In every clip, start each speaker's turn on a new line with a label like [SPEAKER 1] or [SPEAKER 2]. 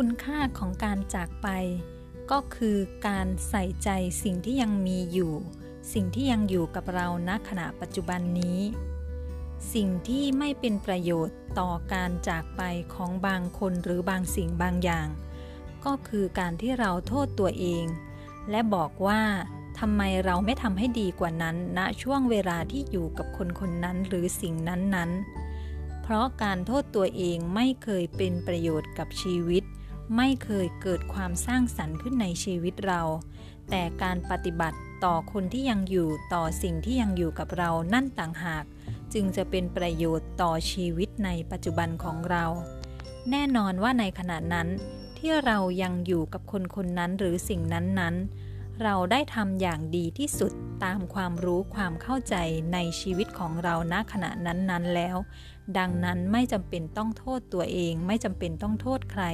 [SPEAKER 1] คุณค่าของการจากไป ก็คือการใส่ใจสิ่งที่ยังมีอยู่ สิ่งที่ยังอยู่กับเราณขณะปัจจุบันนี้ สิ่งที่ไม่เป็นประโยชน์ต่อการจากไปของบางคนหรือบางสิ่งบางอย่าง ก็คือการที่เราโทษตัวเอง และบอกว่าทำไมเราไม่ทำให้ดีกว่านั้นณช่วงเวลาที่อยู่กับคนคนนั้นหรือสิ่งนั้นๆ เพราะการโทษตัวเองไม่เคยเป็นประโยชน์กับชีวิต ไม่เคยเกิดความสร้างสรรค์ขึ้นในชีวิตเรา แต่การปฏิบัติต่อคนที่ยังอยู่ต่อสิ่งที่ยังอยู่กับเรานั่นต่างหาก จึงจะเป็นประโยชน์ต่อชีวิตในปัจจุบันของเรา แน่นอนว่าในขณะนั้น ที่เรายังอยู่กับคนคนนั้นหรือสิ่งนั้นๆเราได้ทำอย่างดีที่สุดตามความรู้ความเข้าใจในชีวิต ของเราณขณะนั้นๆแล้ว ดังนั้นไม่จำเป็นต้องโทษตัวเอง ไม่จำเป็นต้องโทษใคร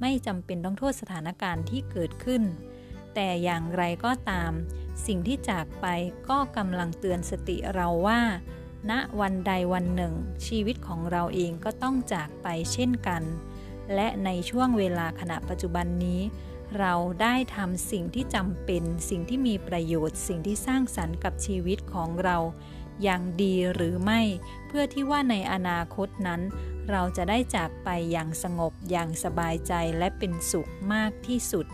[SPEAKER 1] ไม่จำเป็นต้องโทษสถานการณ์ที่เกิดขึ้น แต่อย่างไรก็ตาม สิ่งที่จากไปก็กำลังเตือนสติเราว่าณวันใดวันหนึ่ง ชีวิตของเราเองก็ต้องจากไปเช่นกัน และในช่วงเวลาขณะปัจจุบันนี้ เราได้ทำสิ่งที่จำเป็น สิ่งที่มีประโยชน์ สิ่งที่สร้างสรรค์กับชีวิตของเรา อย่างดีหรือไม่ เพื่อที่ว่าในอนาคตนั้น เราจะได้จากไปอย่างสงบอย่างสบายใจและเป็นสุขมากที่สุด